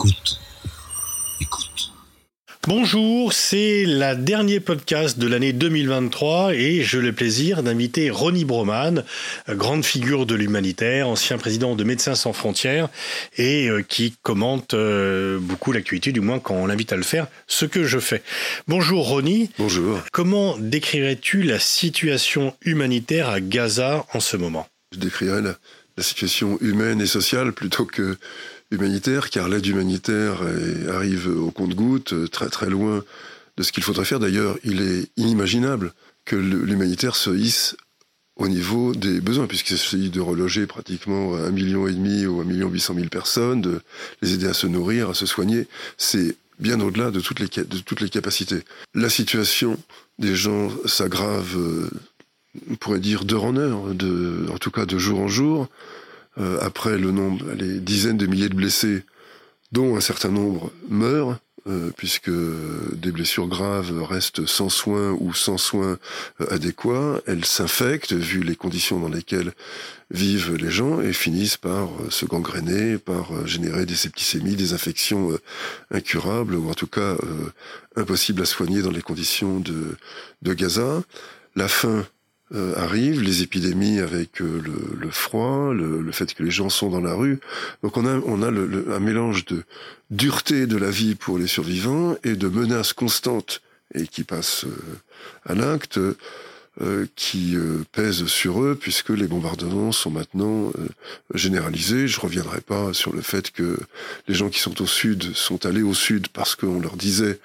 Écoute. Écoute. Bonjour, c'est la dernier podcast de l'année 2023 et j'ai le plaisir d'inviter Ronnie Broman, grande figure de l'humanitaire, ancien président de Médecins sans frontières et euh, qui commente euh, beaucoup l'actualité, du moins quand on l'invite à le faire, ce que je fais. Bonjour Ronnie. Bonjour. Comment décrirais-tu la situation humanitaire à Gaza en ce moment? Je décrirais la, la situation humaine et sociale plutôt que humanitaire, car l'aide humanitaire arrive au compte-goutte, très très loin de ce qu'il faudrait faire. D'ailleurs, il est inimaginable que l'humanitaire se hisse au niveau des besoins, puisqu'il s'agit de reloger pratiquement un million et demi ou un million huit cent mille personnes, de les aider à se nourrir, à se soigner. C'est bien au-delà de toutes les de toutes les capacités. La situation des gens s'aggrave, euh, on pourrait dire d'heure en heure, de, en tout cas de jour en jour. Euh, après le nombre, les dizaines de milliers de blessés, dont un certain nombre meurent, euh, puisque des blessures graves restent sans soins ou sans soins euh, adéquats, elles s'infectent vu les conditions dans lesquelles vivent les gens et finissent par se gangréner, par générer des septicémies, des infections incurables ou en tout cas impossibles à soigner dans les conditions de, de Gaza. La faim euh, arrivent, les épidémies avec euh, le, le, froid, le, le, fait que les gens sont dans la rue. Donc on a, on a le, un mélange de dureté de la vie pour les survivants et de menaces constantes et qui passent euh, à l'acte. qui pèsent sur eux puisque les bombardements sont maintenant généralisés. Je reviendrai pas sur le fait que les gens qui sont au sud sont allés au sud parce qu'on leur disait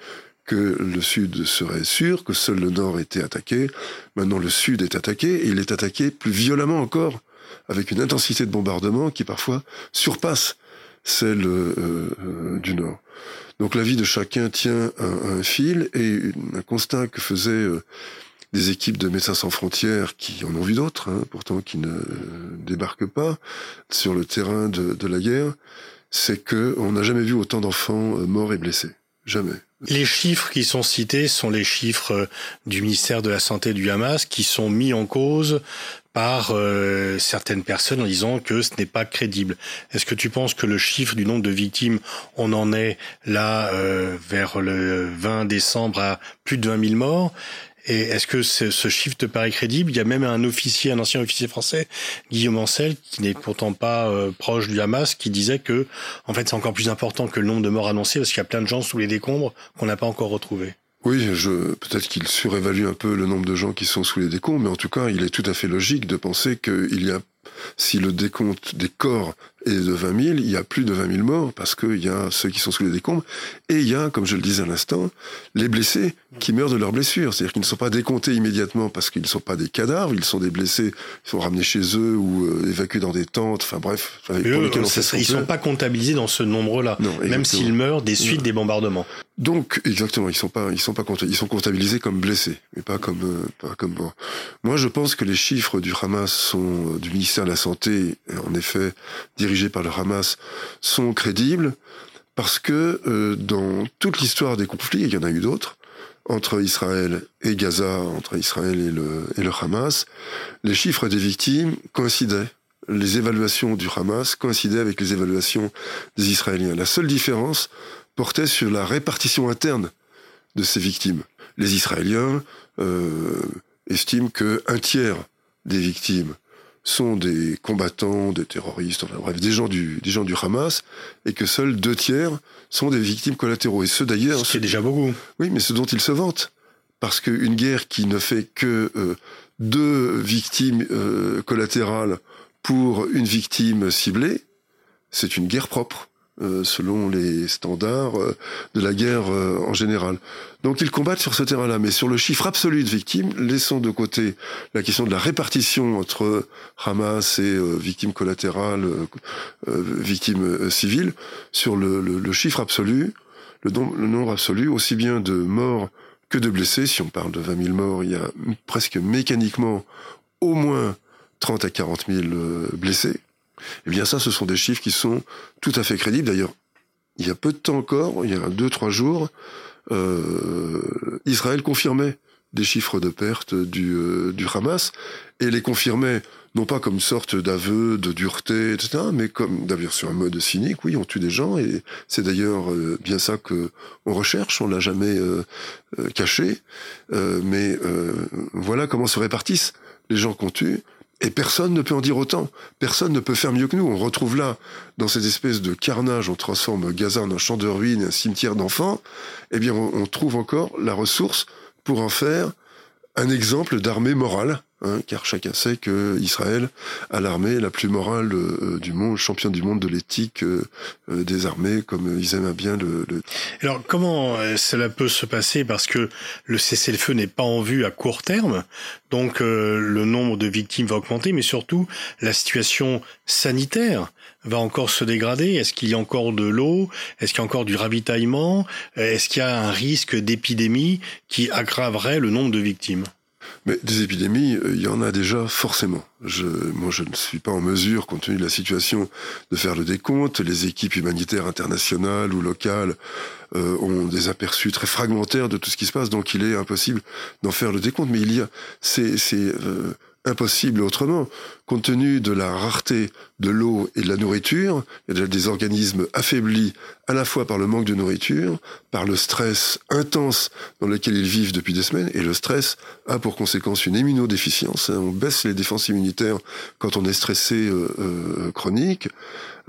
que le Sud serait sûr, que seul le Nord était attaqué. Maintenant, le Sud est attaqué, et il est attaqué plus violemment encore, avec une intensité de bombardement qui parfois surpasse celle euh, euh, du Nord. Donc la vie de chacun tient un, fil, et un constat que faisaient euh, des équipes de Médecins sans frontières, qui en ont vu d'autres, hein, pourtant qui ne débarquent pas sur le terrain de, de la guerre, c'est que on n'a jamais vu autant d'enfants morts et blessés. Jamais. Les chiffres qui sont cités sont les chiffres euh, du ministère de la Santé du Hamas qui sont mis en cause par euh, certaines personnes en disant que ce n'est pas crédible. Est-ce que tu penses que le chiffre du nombre de victimes, on en est là euh, vers le 20 décembre à plus de 20 000 morts? Et est-ce que ce, ce, chiffre te paraît crédible? Il y a même un officier, un ancien officier français, Guillaume Ancel, qui n'est pourtant pas euh, proche du Hamas, qui disait que, en fait, c'est encore plus important que le nombre de morts annoncés parce qu'il y a plein de gens sous les décombres qu'on n'a pas encore retrouvés. Oui, je, peut-être qu'il surévalue un peu le nombre de gens qui sont sous les décombres, mais en tout cas, il est tout à fait logique de penser qu'il y a, si le décompte des corps est de 20 000, il y a plus de 20 000 morts parce qu'il y a ceux qui sont sous les décombres et il y a, comme je le disais à l'instant, les blessés qui meurent de leurs blessures. C'est-à-dire qu'ils ne sont pas décomptés immédiatement parce qu'ils ne sont pas des cadavres, ils sont des blessés, ils sont ramenés chez eux ou euh, évacués dans des tentes, enfin bref. Pour eux, lesquels on ils ne sont pas comptabilisés dans ce nombre-là, même s'ils meurent des suites non. des bombardements. Donc exactement, ils sont pas, ils sont pas ils sont comptabilisés comme blessés, mais pas comme euh, pas comme morts. Moi, je pense que les chiffres du Hamas sont euh, du ministère de la santé, en effet dirigés par le Hamas, sont crédibles parce que euh, dans toute l'histoire des conflits, il y en a eu d'autres entre Israël et Gaza, entre Israël et le Hamas, les chiffres des victimes coïncidaient. Les évaluations du Hamas coïncidaient avec les évaluations des Israéliens. La seule différence portait sur la répartition interne de ces victimes. Les Israéliens euh, estiment que un tiers des victimes sont des combattants, des terroristes, enfin bref, des gens du, des gens du Hamas, et que seuls deux tiers sont des victimes collatéraux. Et ceux d'ailleurs... C'est déjà beaucoup. Oui, mais ce dont ils se vantent. Parce qu'une guerre qui ne fait que euh, deux victimes euh, collatérales pour une victime ciblée, c'est une guerre propre. Euh, selon les standards euh, de la guerre euh, en général. Donc ils combattent sur ce terrain-là, mais sur le chiffre absolu de victimes, laissons de côté la question de la répartition entre Hamas et victimes collatérales, victimes civiles, sur le, chiffre absolu, le, nombre absolu, aussi bien de morts que de blessés. Si on parle de 20 000 morts, il y a presque mécaniquement au moins 30 à 40 000 blessés. Eh bien ça, ce sont des chiffres qui sont tout à fait crédibles. D'ailleurs, il y a peu de temps encore, il y a deux, trois jours, euh, Israël confirmait des chiffres de perte du, du Hamas et les confirmait non pas comme une sorte d'aveu de dureté, etc., mais comme d'ailleurs sur un mode cynique. Oui, on tue des gens et c'est d'ailleurs euh, bien ça que on recherche. On l'a jamais euh, euh, caché, mais voilà comment se répartissent les gens qu'on tue. Et personne ne peut en dire autant. Personne ne peut faire mieux que nous. On retrouve là, dans cette espèce de carnage, on transforme Gaza en un champ de ruines, un cimetière d'enfants. Eh bien, on, on trouve encore la ressource pour en faire un exemple d'armée morale Hein, car chacun sait que Israël a l'armée la plus morale euh, du monde, champion du monde de l'éthique euh, euh, des armées, comme ils aiment bien le, le, Alors comment cela peut se passer? Parce que le cessez-le-feu n'est pas en vue à court terme, donc le nombre de victimes va augmenter, mais surtout la situation sanitaire va encore se dégrader? Est-ce qu'il y a encore de l'eau? Est-ce qu'il y a encore du ravitaillement? Est-ce qu'il y a un risque d'épidémie qui aggraverait le nombre de victimes? Mais des épidémies, euh, il y en a déjà forcément. Moi, je ne suis pas en mesure, compte tenu de la situation, de faire le décompte. Les équipes humanitaires internationales ou locales euh, ont des aperçus très fragmentaires de tout ce qui se passe, donc il est impossible d'en faire le décompte. Mais il y a, c'est euh, impossible autrement. Compte tenu de la rareté de l'eau et de la nourriture, il y a des organismes affaiblis à la fois par le manque de nourriture, par le stress intense dans lequel ils vivent depuis des semaines, et le stress a pour conséquence une immunodéficience. On baisse les défenses immunitaires quand on est stressé euh, euh, chronique.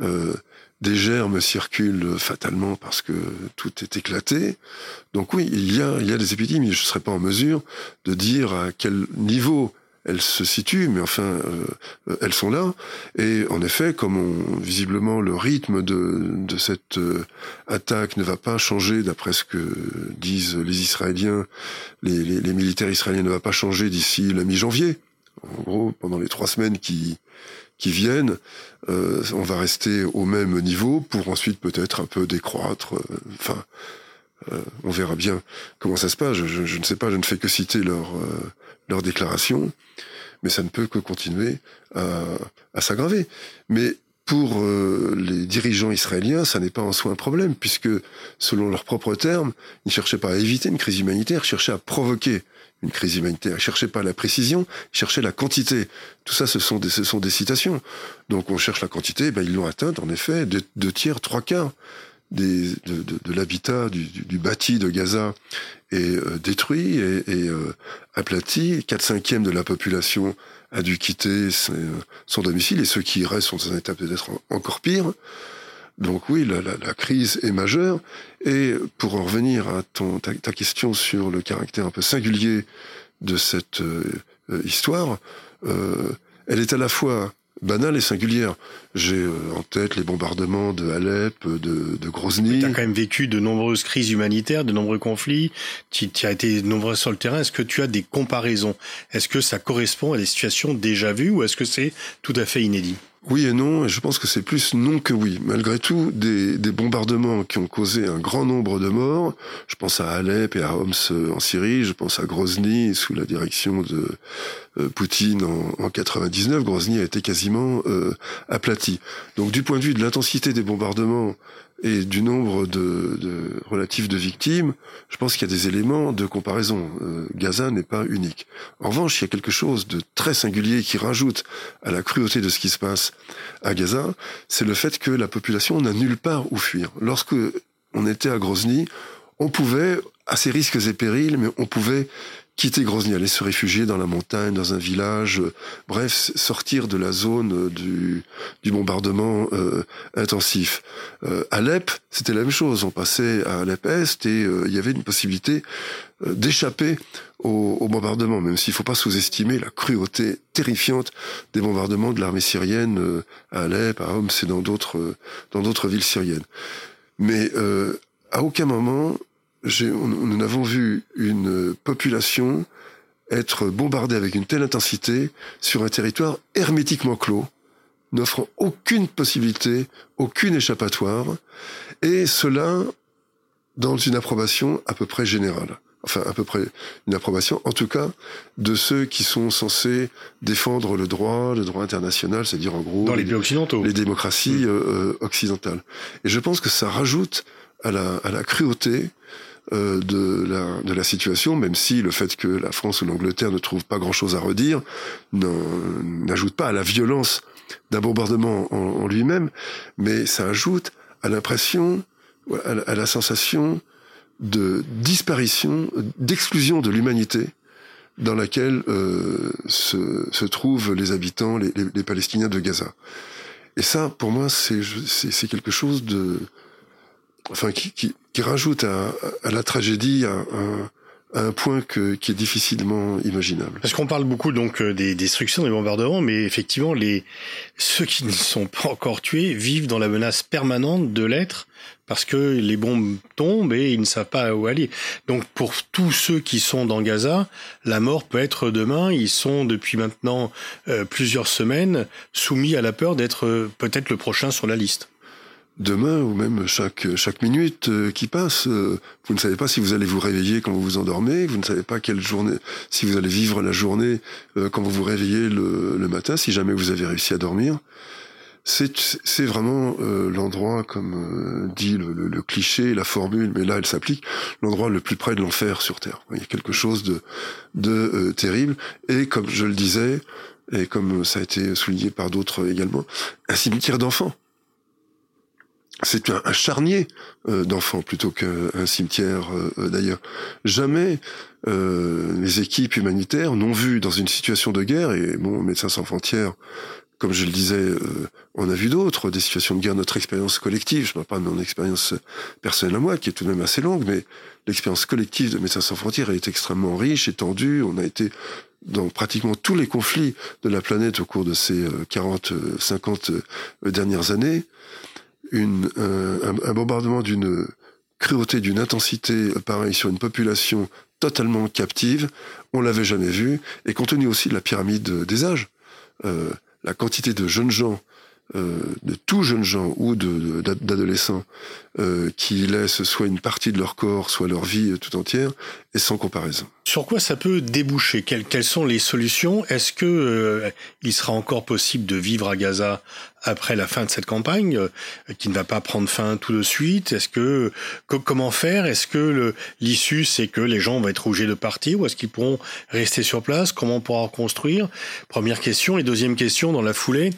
Euh, des germes circulent fatalement parce que tout est éclaté. Donc oui, il y a, il y a des épidémies. Je ne serais pas en mesure de dire à quel niveau elles se situent, mais enfin, euh, elles sont là. Et en effet, comme on, visiblement le rythme de, de cette euh, attaque ne va pas changer, d'après ce que disent les Israéliens, les, les, les militaires israéliens ne va pas changer d'ici la mi-janvier. En gros, pendant les trois semaines qui qui viennent, euh, on va rester au même niveau pour ensuite peut-être un peu décroître. Enfin, on verra bien comment ça se passe. Je, je, ne sais pas, je ne fais que citer leur leur déclaration, mais ça ne peut que continuer à, à s'aggraver. Mais pour euh, les dirigeants israéliens, ça n'est pas en soi un problème, puisque, selon leurs propres termes, ils ne cherchaient pas à éviter une crise humanitaire, ils cherchaient à provoquer une crise humanitaire. Ils ne cherchaient pas la précision, ils cherchaient la quantité. Tout ça, ce sont des, ce sont des citations. Donc on cherche la quantité, ben, ils l'ont atteinte, en effet, deux, deux tiers, trois quarts de, l'habitat du, bâti de Gaza est euh, détruit et, euh, aplati. 4 cinquièmes de la population a dû quitter son domicile et ceux qui restent sont dans un état peut-être encore pire. Donc oui, la, crise est majeure. Et pour en revenir à ta, question sur le caractère un peu singulier de cette euh, histoire, euh, elle est à la fois banale et singulière. J'ai euh, en tête les bombardements de Alep, de, de Grozny. Tu as quand même vécu de nombreuses crises humanitaires, de nombreux conflits. Tu, tu as été nombreux sur le terrain. Est-ce que tu as des comparaisons? Est-ce que ça correspond à des situations déjà vues ou est-ce que c'est tout à fait inédit? Oui et non, et je pense que c'est plus non que oui. Malgré tout, des, des, bombardements qui ont causé un grand nombre de morts, je pense à Alep et à Homs euh, en Syrie, je pense à Grozny sous la direction de euh, Poutine en, en 99, Grozny a été quasiment euh, aplati. Donc du point de vue de l'intensité des bombardements et du nombre de, de relatifs de victimes, je pense qu'il y a des éléments de comparaison. Euh, Gaza n'est pas unique. En revanche, il y a quelque chose de très singulier qui rajoute à la cruauté de ce qui se passe à Gaza, c'est le fait que la population n'a nulle part où fuir. Lorsque on était à Grozny, on pouvait, à ses risques et périls, mais on pouvait quitter Grozny, aller se réfugier dans la montagne, dans un village, euh, bref, sortir de la zone euh, du, du bombardement euh, intensif. Euh, Alep, c'était la même chose. On passait à Alep Est et euh, il y avait une possibilité d'échapper au, au, bombardement, même s'il ne faut pas sous-estimer la cruauté terrifiante des bombardements de l'armée syrienne à Alep, à Homs et dans d'autres dans d'autres villes syriennes. Mais à aucun moment nous n'avons vu une population être bombardée avec une telle intensité sur un territoire hermétiquement clos, n'offrant aucune possibilité, aucune échappatoire, et cela dans une approbation à peu près générale. Enfin, à peu près une approbation, en tout cas, de ceux qui sont censés défendre le droit, le droit international, c'est-à-dire en gros dans les, pays occidentaux, les démocraties mmh. euh, occidentales. Et je pense que ça rajoute à la, à la cruauté euh, de, la, de la situation, même si le fait que la France ou l'Angleterre ne trouvent pas grand-chose à redire n'ajoute pas à la violence d'un bombardement en, lui-même, mais ça ajoute à l'impression, à, la sensation de disparition, d'exclusion de l'humanité dans laquelle euh, se, se, trouvent les habitants, les, les, les, Palestiniens de Gaza. Et ça, pour moi, c'est quelque chose de, enfin, qui, qui, qui rajoute à, la tragédie un, point qui est difficilement imaginable. Parce qu'on parle beaucoup donc euh, des destructions, des bombardements, mais effectivement, ceux qui ne sont pas encore tués vivent dans la menace permanente de l'être parce que les bombes tombent et ils ne savent pas où aller. Donc pour tous ceux qui sont dans Gaza, la mort peut être demain. Ils sont depuis maintenant euh, plusieurs semaines soumis à la peur d'être euh, peut-être le prochain sur la liste demain ou même chaque chaque minute euh, qui passe. Euh, vous ne savez pas si vous allez vous réveiller quand vous vous endormez. Vous ne savez pas quelle journée, si vous allez vivre la journée euh, quand vous vous réveillez le, le, matin, si jamais vous avez réussi à dormir. C'est vraiment l'endroit, comme dit le, le, cliché, la formule, mais là elle s'applique, l'endroit le plus près de l'enfer sur Terre. Il y a quelque chose de de terrible. Et comme je le disais, et comme ça a été souligné par d'autres également, un cimetière d'enfants c'est un, charnier euh, d'enfants plutôt qu'un cimetière euh, euh, d'ailleurs. Jamais les équipes humanitaires n'ont vu dans une situation de guerre, et bon, Médecins sans frontières, comme je le disais, on a vu d'autres, des situations de guerre, notre expérience collective, je ne parle pas de mon expérience personnelle à moi, qui est tout de même assez longue, mais l'expérience collective de Médecins sans frontières est extrêmement riche, étendue, on a été dans pratiquement tous les conflits de la planète au cours de ces 40, 50 dernières années une, un, un, bombardement d'une cruauté, d'une intensité pareille sur une population totalement captive, on l'avait jamais vu, et compte tenu aussi de la pyramide des âges, euh, la quantité de jeunes gens euh, de tout jeunes gens ou d'adolescents euh, qui laissent soit une partie de leur corps, soit leur vie tout entière, sans comparaison. Sur quoi ça peut déboucher? Quelles, quelles, sont les solutions? Est-ce que euh, il sera encore possible de vivre à Gaza après la fin de cette campagne, euh, qui ne va pas prendre fin tout de suite? Est-ce que, comment faire? Est-ce que l'issue c'est que les gens vont être obligés de partir ou est-ce qu'ils pourront rester sur place? Comment on pourra reconstruire? Première question. Et deuxième question, dans la foulée,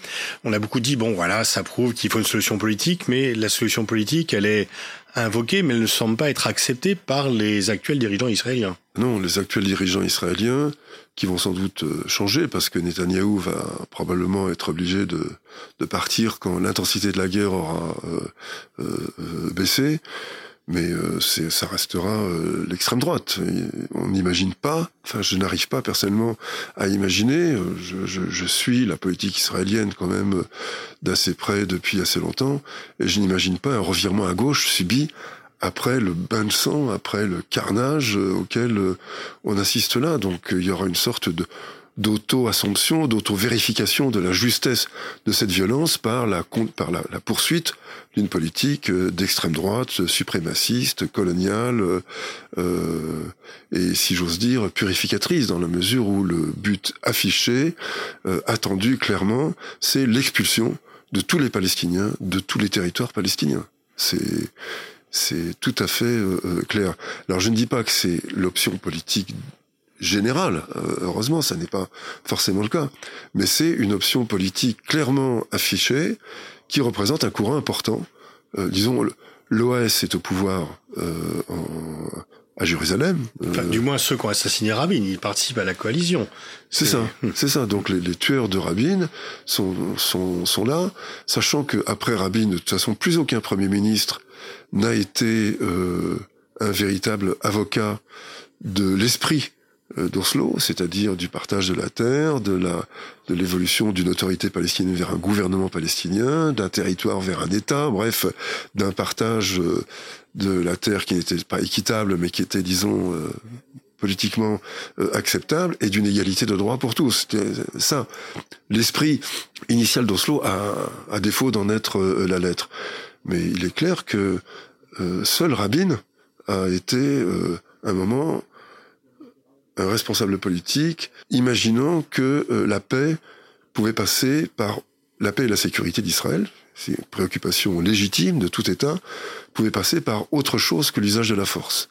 on a beaucoup dit bon voilà, ça prouve qu'il faut une solution politique, mais la solution politique, elle est invoquée, mais elle ne semble pas être acceptée par les actuels dirigeants israéliens. Non, les actuels dirigeants israéliens, qui vont sans doute euh, changer, parce que Netanyahou va probablement être obligé de, de partir quand l'intensité de la guerre aura euh, euh, baissé, mais euh, ça restera euh, l'extrême droite. on n'imagine pas, enfin je n'arrive pas personnellement à imaginer, euh, je, je, je, suis la politique israélienne quand même d'assez près depuis assez longtemps, et je n'imagine pas un revirement à gauche subi après le bain de sang, après le carnage auquel on assiste là. Donc il y aura une sorte de d'auto-assomption, d'auto-vérification de la justesse de cette violence par la, par la, la poursuite d'une politique euh, d'extrême droite, suprémaciste, coloniale, euh, euh, et si j'ose dire, purificatrice, dans la mesure où le but affiché, euh, attendu clairement, c'est l'expulsion de tous les Palestiniens, de tous les territoires palestiniens. C'est c'est tout à fait euh, clair. Alors je ne dis pas que c'est l'option politique général. Euh, heureusement, ça n'est pas forcément le cas. Mais c'est une option politique clairement affichée qui représente un courant important. Euh, disons, l'OAS est au pouvoir euh, en, à Jérusalem. Enfin, du moins ceux qui ont assassiné Rabin, ils participent à la coalition. C'est ça, c'est ça. Donc les, les, tueurs de Rabin sont, sont, sont là, sachant que après Rabin, de toute façon, plus aucun premier ministre n'a été un véritable avocat de l'esprit euh, d'Oslo, c'est-à-dire du partage de la terre, de la de l'évolution d'une autorité palestinienne vers un gouvernement palestinien, d'un territoire vers un État, bref, d'un partage euh, de la terre qui n'était pas équitable, mais qui était, disons, euh, politiquement acceptable, et d'une égalité de droit pour tous. C'était ça. L'esprit initial d'Oslo a, à défaut d'en être la lettre. Mais il est clair que seul Rabin a été, un moment, un responsable politique, imaginant que euh, la paix pouvait passer par la paix et la sécurité d'Israël, c'est une préoccupation légitime de tout État, pouvait passer par autre chose que l'usage de la force.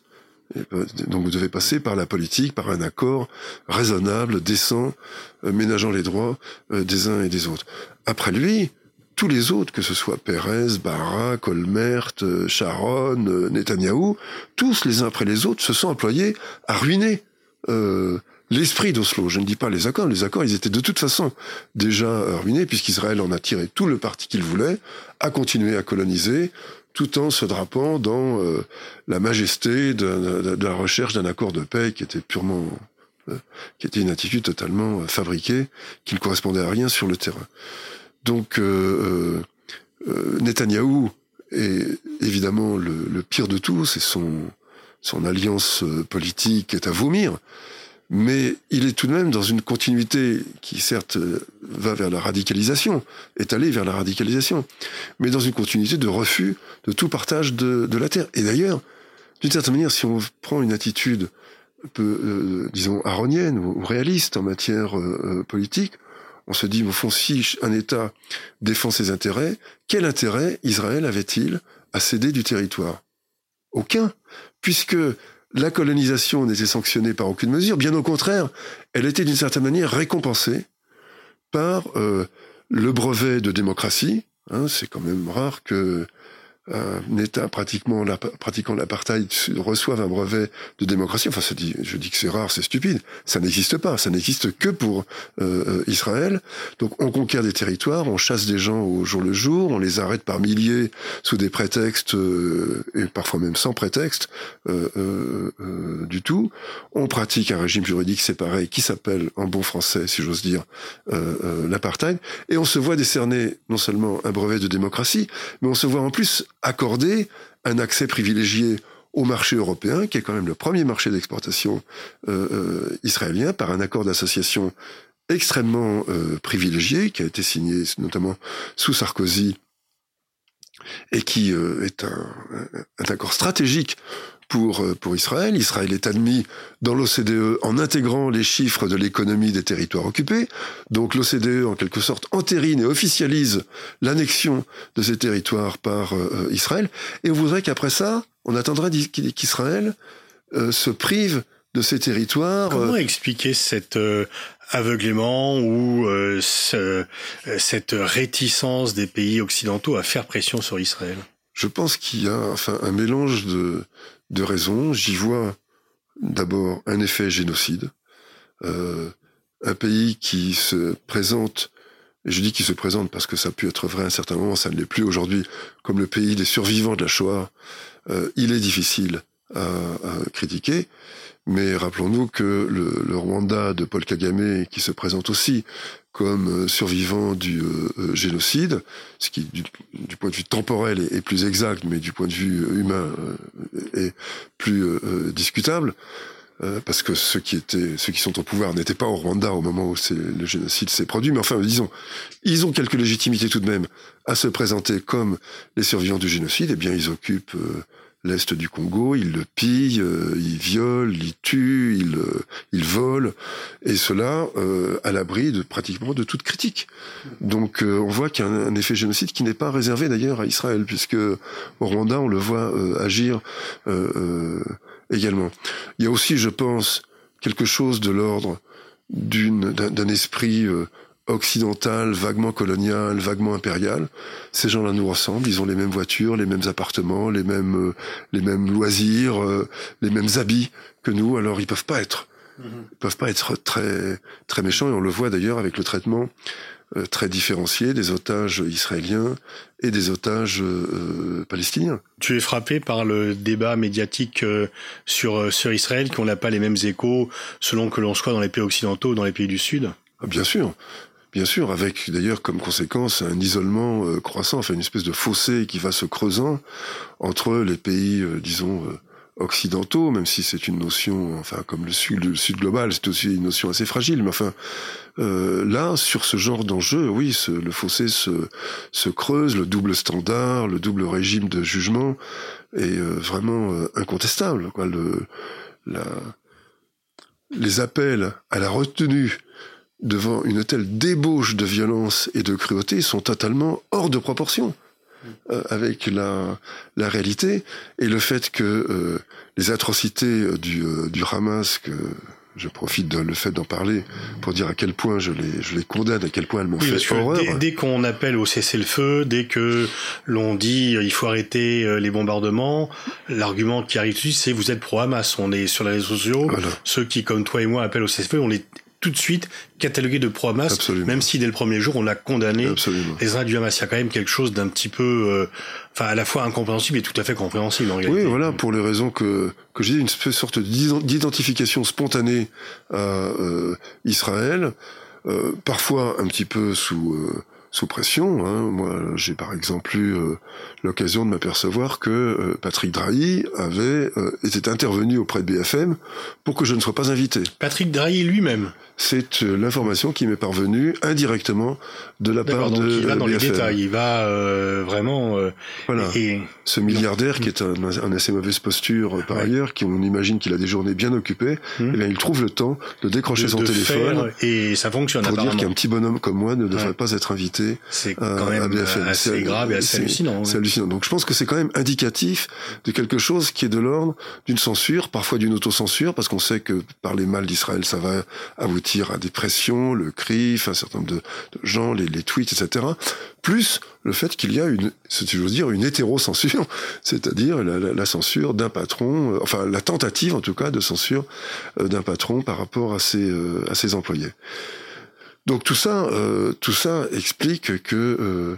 Donc vous devez passer par la politique, par un accord raisonnable, décent, ménageant les droits des uns et des autres. Après lui, tous les autres, que ce soit Pérez, Barak, Olmert, Sharon, Netanyahou, tous les uns après les autres se sont employés à ruiner euh, l'esprit d'Oslo. Je ne dis pas les accords. Les accords, ils étaient de toute façon déjà ruinés puisqu'Israël en a tiré tout le parti qu'il voulait, a continué à coloniser, tout en se drapant dans euh, la majesté de, la recherche d'un accord de paix qui était purement, euh, qui était une attitude totalement euh, fabriquée, qui ne correspondait à rien sur le terrain. Donc euh, Netanyahou est évidemment le, pire de tous, c'est son son alliance politique est à vomir mais il est tout de même dans une continuité qui certes euh, va vers la radicalisation, est allé vers la radicalisation, mais dans une continuité de refus de tout partage de, la terre. Et d'ailleurs, d'une certaine manière, si on prend une attitude un peu, euh, disons, aronienne ou, réaliste en matière euh, politique, on se dit, au fond, si un État défend ses intérêts, quel intérêt Israël avait-il à céder du territoire? Aucun, puisque la colonisation n'était sanctionnée par aucune mesure, bien au contraire, elle était d'une certaine manière récompensée par euh, le brevet de démocratie. Hein, c'est quand même rare que un État pratiquement pratiquant l'apartheid reçoivent un brevet de démocratie. Enfin, dit, je dis que c'est rare, c'est stupide. Ça n'existe pas. Ça n'existe que pour euh, euh, Israël. Donc, on conquiert des territoires, on chasse des gens au jour le jour, on les arrête par milliers sous des prétextes euh, et parfois même sans prétexte du tout. On pratique un régime juridique séparé qui s'appelle, en bon français, si j'ose dire, l'apartheid. Et on se voit décerner non seulement un brevet de démocratie, mais on se voit en plus accorder un accès privilégié au marché européen, qui est quand même le premier marché d'exportation euh, euh, israélien, par un accord d'association extrêmement euh, privilégié, qui a été signé notamment sous Sarkozy, et qui est un, un, accord stratégique pour, euh, pour Israël. Israël est admis dans l'OCDE en intégrant les chiffres de l'économie des territoires occupés. Donc l'OCDE, en quelque sorte, entérine et officialise l'annexion de ces territoires par euh, euh, Israël. Et on voudrait qu'après ça, on attendrait qu'Israël se prive de ces territoires. Comment expliquer cet aveuglément ou cette réticence des pays occidentaux à faire pression sur Israël Je pense qu'il y a enfin un mélange de, de raisons. J'y vois d'abord un effet génocide. Euh, un pays qui se présente, et je dis qu'il se présente parce que ça a pu être vrai à un certain moment, ça ne l'est plus aujourd'hui, comme le pays des survivants de la Shoah, euh, il est difficile à, à critiquer. Mais rappelons-nous que le, le, Rwanda de Paul Kagame, qui se présente aussi comme euh, survivant du euh, euh, génocide, ce qui du, du, point de vue temporel est, plus exact, mais du point de vue humain est plus discutable. parce que ceux qui étaient, ceux qui sont au pouvoir n'étaient pas au Rwanda au moment où le génocide s'est produit, mais enfin, disons, ils ont quelque légitimité tout de même à se présenter comme les survivants du génocide. Eh bien, ils occupent l'est du Congo, ils le pillent, euh, ils violent, ils tuent, ils, euh, ils volent, et cela euh, à l'abri de pratiquement de toute critique. Donc on voit qu'il y a un, effet génocide qui n'est pas réservé d'ailleurs à Israël, puisque au Rwanda on le voit agir également. Il y a aussi, je pense, quelque chose de l'ordre d'une d'un esprit occidentale, vaguement coloniale, vaguement impériale. Ces gens-là nous ressemblent, ils ont les mêmes voitures, les mêmes appartements, les mêmes, euh, les mêmes loisirs, euh, les mêmes habits que nous. Alors ils peuvent pas être, mhm. ils peuvent pas être très, très méchants. Et on le voit d'ailleurs avec le traitement euh, très différencié des otages israéliens et des otages palestiniens. Tu es frappé par le débat médiatique sur sur Israël, qu'on n'a pas les mêmes échos selon que l'on soit dans les pays occidentaux ou dans les pays du Sud? Ah, bien sûr. Bien sûr, avec d'ailleurs comme conséquence un isolement euh, croissant, enfin une espèce de fossé qui va se creusant entre les pays, euh, disons, euh, occidentaux, même si c'est une notion, enfin comme le sud, le sud global, c'est aussi une notion assez fragile, mais enfin là, sur ce genre d'enjeu, oui, le fossé se, se creuse, le double standard, le double régime de jugement est vraiment incontestable. Quoi. Le, la, les appels à la retenue devant une telle débauche de violence et de cruauté sont totalement hors de proportion. euh, avec la, la réalité et le fait que euh, les atrocités du, du Hamas que je profite de le fait d'en parler pour dire à quel point je les, je les condamne, à quel point elles m'ont fait horreur. Dès, dès qu'on appelle au cessez-le-feu, dès que l'on dit il faut arrêter les bombardements, l'argument qui arrive dessus, c'est vous êtes pro-Hamas. On est sur les réseaux sociaux. Voilà. Ceux qui, comme toi et moi, appellent au cessez-le-feu, on est tout de suite catalogué de pro-Hamas, même si dès le premier jour on l'a condamné. Absolument. Les Israéliens du Hamas, il y a quand même quelque chose d'un petit peu, euh, enfin à la fois incompréhensible et tout à fait compréhensible en réalité. Oui, voilà, pour les raisons que que j'ai une sorte d'identification spontanée à euh, Israël, euh, parfois un petit peu sous euh, sous pression. Hein. Moi, j'ai par exemple eu euh, l'occasion de m'apercevoir que euh, Patrick Drahi avait euh, était intervenu auprès de BFM pour que je ne sois pas invité. Patrick Drahi lui-même. C'est l'information qui m'est parvenue indirectement de la part donc de il va dans BFM. les détails, il va vraiment. voilà. Et, Ce milliardaire qui est un, un assez mauvaise posture par ouais. ailleurs, qui on imagine qu'il a des journées bien occupées, mmh. eh bien, il trouve le temps de décrocher de, son de téléphone et ça fonctionne pour dire qu'un petit bonhomme comme moi ne devrait ouais. pas être invité c'est quand même assez grave et assez hallucinant. C'est hallucinant. Donc je pense que c'est quand même indicatif de quelque chose qui est de l'ordre d'une censure, parfois d'une autocensure, parce qu'on sait que par les mal d'Israël, ça va aboutir à des pressions, le CRIF, un certain nombre de, de gens, les, les, tweets, etc. Plus le fait qu'il y a une, si j'ose dire, une hétéro-censure, c'est-à-dire la, la, la, censure d'un patron, euh, enfin la tentative en tout cas de censure euh, d'un patron par rapport à ses, euh, à ses employés. Donc tout ça, euh, tout ça explique que, euh,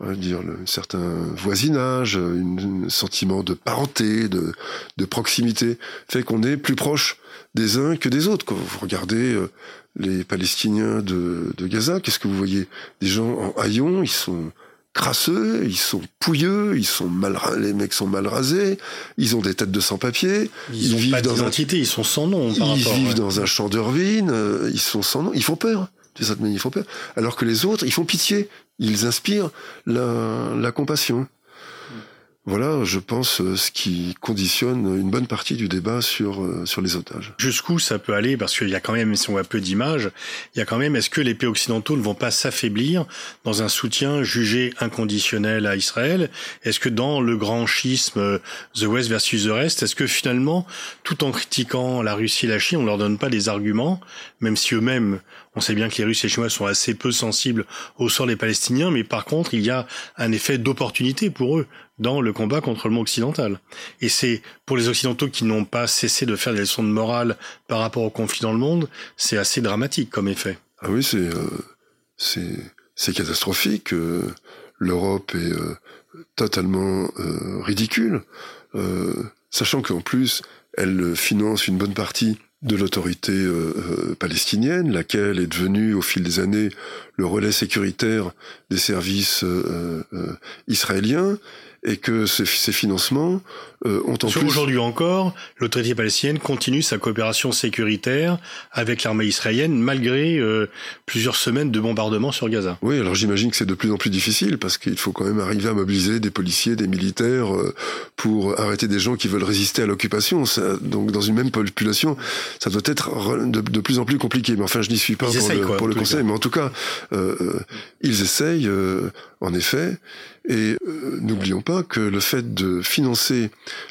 on va dire, un certain voisinage, un sentiment de parenté, de, de proximité, fait qu'on est plus proche des uns que des autres. Quand vous regardez euh, les Palestiniens de, de Gaza, qu'est-ce que vous voyez? Des gens en haillons, ils sont crasseux, ils sont pouilleux, ils sont mal, les mecs sont mal rasés, ils ont des têtes de sans-papier, ils, ils vivent pas dans un, ils sont sans nom. Par ils rapport, vivent ouais. dans un champ de ruines, euh, ils sont sans nom, ils font peur de cette manière, ils font peur. Alors que les autres, ils font pitié, ils inspirent la, la compassion. Voilà, je pense, ce qui conditionne une bonne partie du débat sur, euh, sur les otages. Jusqu'où ça peut aller? Parce qu'il y a quand même, si on voit peu d'images, il y a quand même, est-ce que les pays occidentaux ne vont pas s'affaiblir dans un soutien jugé inconditionnel à Israël? Est-ce que dans le grand schisme euh, The West versus the Rest, est-ce que finalement, tout en critiquant la Russie et la Chine, on leur donne pas des arguments, même si eux-mêmes, on sait bien que les Russes et les Chinois sont assez peu sensibles au sort des Palestiniens, mais par contre, il y a un effet d'opportunité pour eux dans le combat contre le monde occidental. Et c'est pour les Occidentaux qui n'ont pas cessé de faire des leçons de morale par rapport aux conflits dans le monde, c'est assez dramatique comme effet. Ah oui, c'est euh, c'est catastrophique. Euh, L'Europe est euh, totalement euh, ridicule, euh, sachant qu'en plus elle finance une bonne partie de l'autorité euh, palestinienne, laquelle est devenue au fil des années le relais sécuritaire des services euh, euh, israéliens, et que ces, ces financements euh, ont en Sur plus... Aujourd'hui encore, l'autorité palestinienne continue sa coopération sécuritaire avec l'armée israélienne malgré euh, plusieurs semaines de bombardements sur Gaza. Oui, alors j'imagine que c'est de plus en plus difficile parce qu'il faut quand même arriver à mobiliser des policiers, des militaires euh, pour arrêter des gens qui veulent résister à l'occupation. Donc dans une même population, ça doit être de, de plus en plus compliqué. Mais enfin, je n'y suis pas ils pour essayent, le, quoi, pour le conseil. cas. Mais en tout cas, euh, ils essayent, euh, en effet. Et euh, n'oublions pas que le fait de financer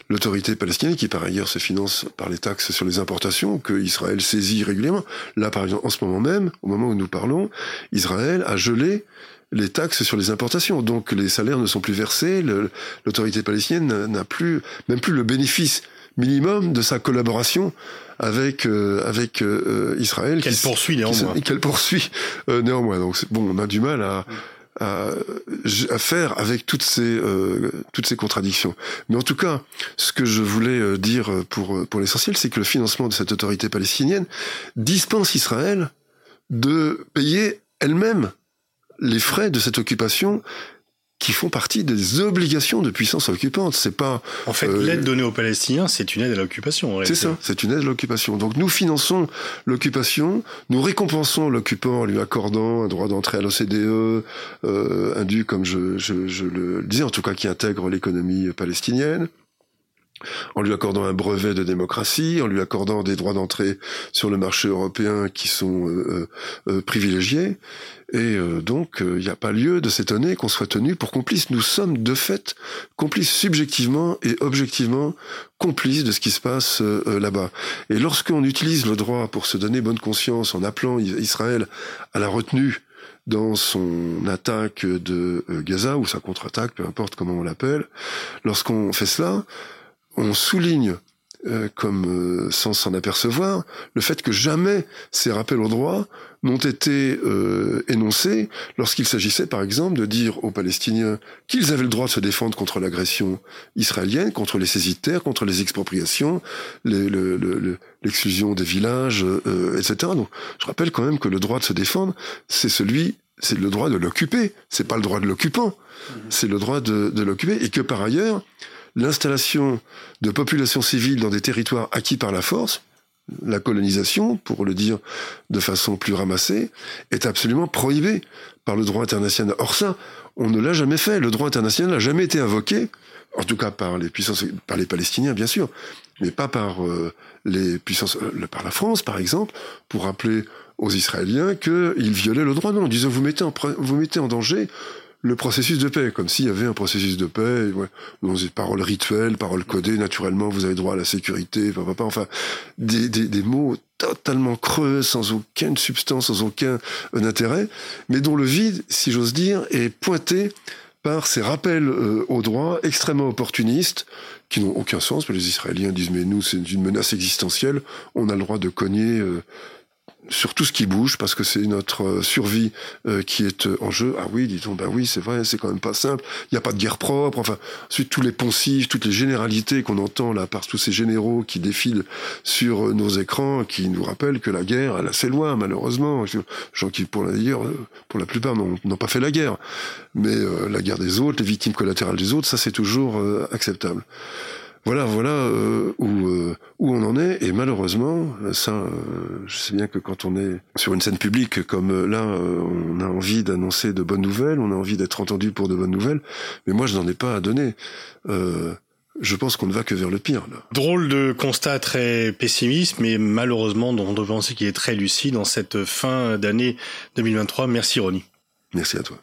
l'autorité palestinienne, qui par ailleurs se finance par les taxes sur les importations que Israël saisit régulièrement, là par exemple en ce moment même, au moment où nous parlons, Israël a gelé les taxes sur les importations. Donc les salaires ne sont plus versés, l'autorité palestinienne n'a plus, même plus le bénéfice minimum de sa collaboration avec euh, avec euh, Israël qu'elle poursuit néanmoins. qu'elle poursuit euh, néanmoins. Donc bon on a du mal à à, à faire avec toutes ces euh, toutes ces contradictions. Mais en tout cas ce que je voulais dire pour pour l'essentiel c'est que le financement de cette autorité palestinienne dispense Israël de payer elle-même les frais de cette occupation qui font partie des obligations de puissance occupante. C'est pas. En fait, euh, l'aide donnée aux Palestiniens, c'est une aide à l'occupation. C'est ça, c'est une aide à l'occupation. Donc nous finançons l'occupation, nous récompensons l'occupant en lui accordant un droit d'entrée à l'OCDE, euh, un dû, comme je, je, je, le disais, en tout cas qui intègre l'économie palestinienne. En lui accordant un brevet de démocratie, en lui accordant des droits d'entrée sur le marché européen qui sont euh, euh, privilégiés. Et donc, il n'y a pas lieu de s'étonner qu'on soit tenu pour complice. Nous sommes de fait complices subjectivement et objectivement complices de ce qui se passe là-bas. Et lorsqu'on utilise le droit pour se donner bonne conscience en appelant Israël à la retenue dans son attaque de Gaza ou sa contre-attaque, peu importe comment on l'appelle, lorsqu'on fait cela, on souligne euh, comme euh, sans s'en apercevoir, le fait que jamais ces rappels au droit n'ont été euh, énoncés lorsqu'il s'agissait par exemple de dire aux Palestiniens qu'ils avaient le droit de se défendre contre l'agression israélienne, contre les saisies de terre, contre les expropriations, l'exclusion des villages, etc. Donc je rappelle quand même que le droit de se défendre, c'est celui c'est le droit de l'occuper, c'est pas le droit de l'occupant, mmh. c'est le droit de, de l'occuper, et que par ailleurs, l'installation de populations civiles dans des territoires acquis par la force, la colonisation, pour le dire de façon plus ramassée, est absolument prohibée par le droit international. Or ça, on ne l'a jamais fait. Le droit international n'a jamais été invoqué, en tout cas par les puissances, par les Palestiniens, bien sûr, mais pas par euh, les puissances, euh, par la France, par exemple, pour rappeler aux Israéliens qu'ils violaient le droit. Non, mettez en, vous mettez en danger le processus de paix, comme s'il y avait un processus de paix, ouais, dans des paroles rituelles, paroles codées, naturellement, vous avez droit à la sécurité, papa, enfin, des, des, des mots totalement creux, sans aucune substance, sans aucun intérêt, mais dont le vide, si j'ose dire, est pointé par ces rappels euh, au droit extrêmement opportunistes qui n'ont aucun sens. Les Israéliens disent mais nous c'est une menace existentielle, on a le droit de cogner euh, sur tout ce qui bouge parce que c'est notre euh, survie euh, qui est euh, en jeu. Ah oui, disons, ben oui, c'est vrai, c'est quand même pas simple. Il n'y a pas de guerre propre. Enfin, ensuite tous les poncifs, toutes les généralités qu'on entend là par tous ces généraux qui défilent sur nos écrans, qui nous rappellent que la guerre, elle assez loin, malheureusement. Gens qui, pour d'ailleurs, pour la plupart, n'ont pas fait la guerre, mais la guerre des autres, les victimes collatérales des autres, ça c'est toujours acceptable. Voilà, voilà euh, où, euh, où on en est. Et malheureusement, ça, euh, je sais bien que quand on est sur une scène publique comme là, on a envie d'annoncer de bonnes nouvelles, on a envie d'être entendu pour de bonnes nouvelles. Mais moi, je n'en ai pas à donner. je pense qu'on ne va que vers le pire. Là. Drôle de constat très pessimiste, mais malheureusement, on doit penser qu'il est très lucide dans cette fin d'année 2023. Merci Ronnie. Merci à toi.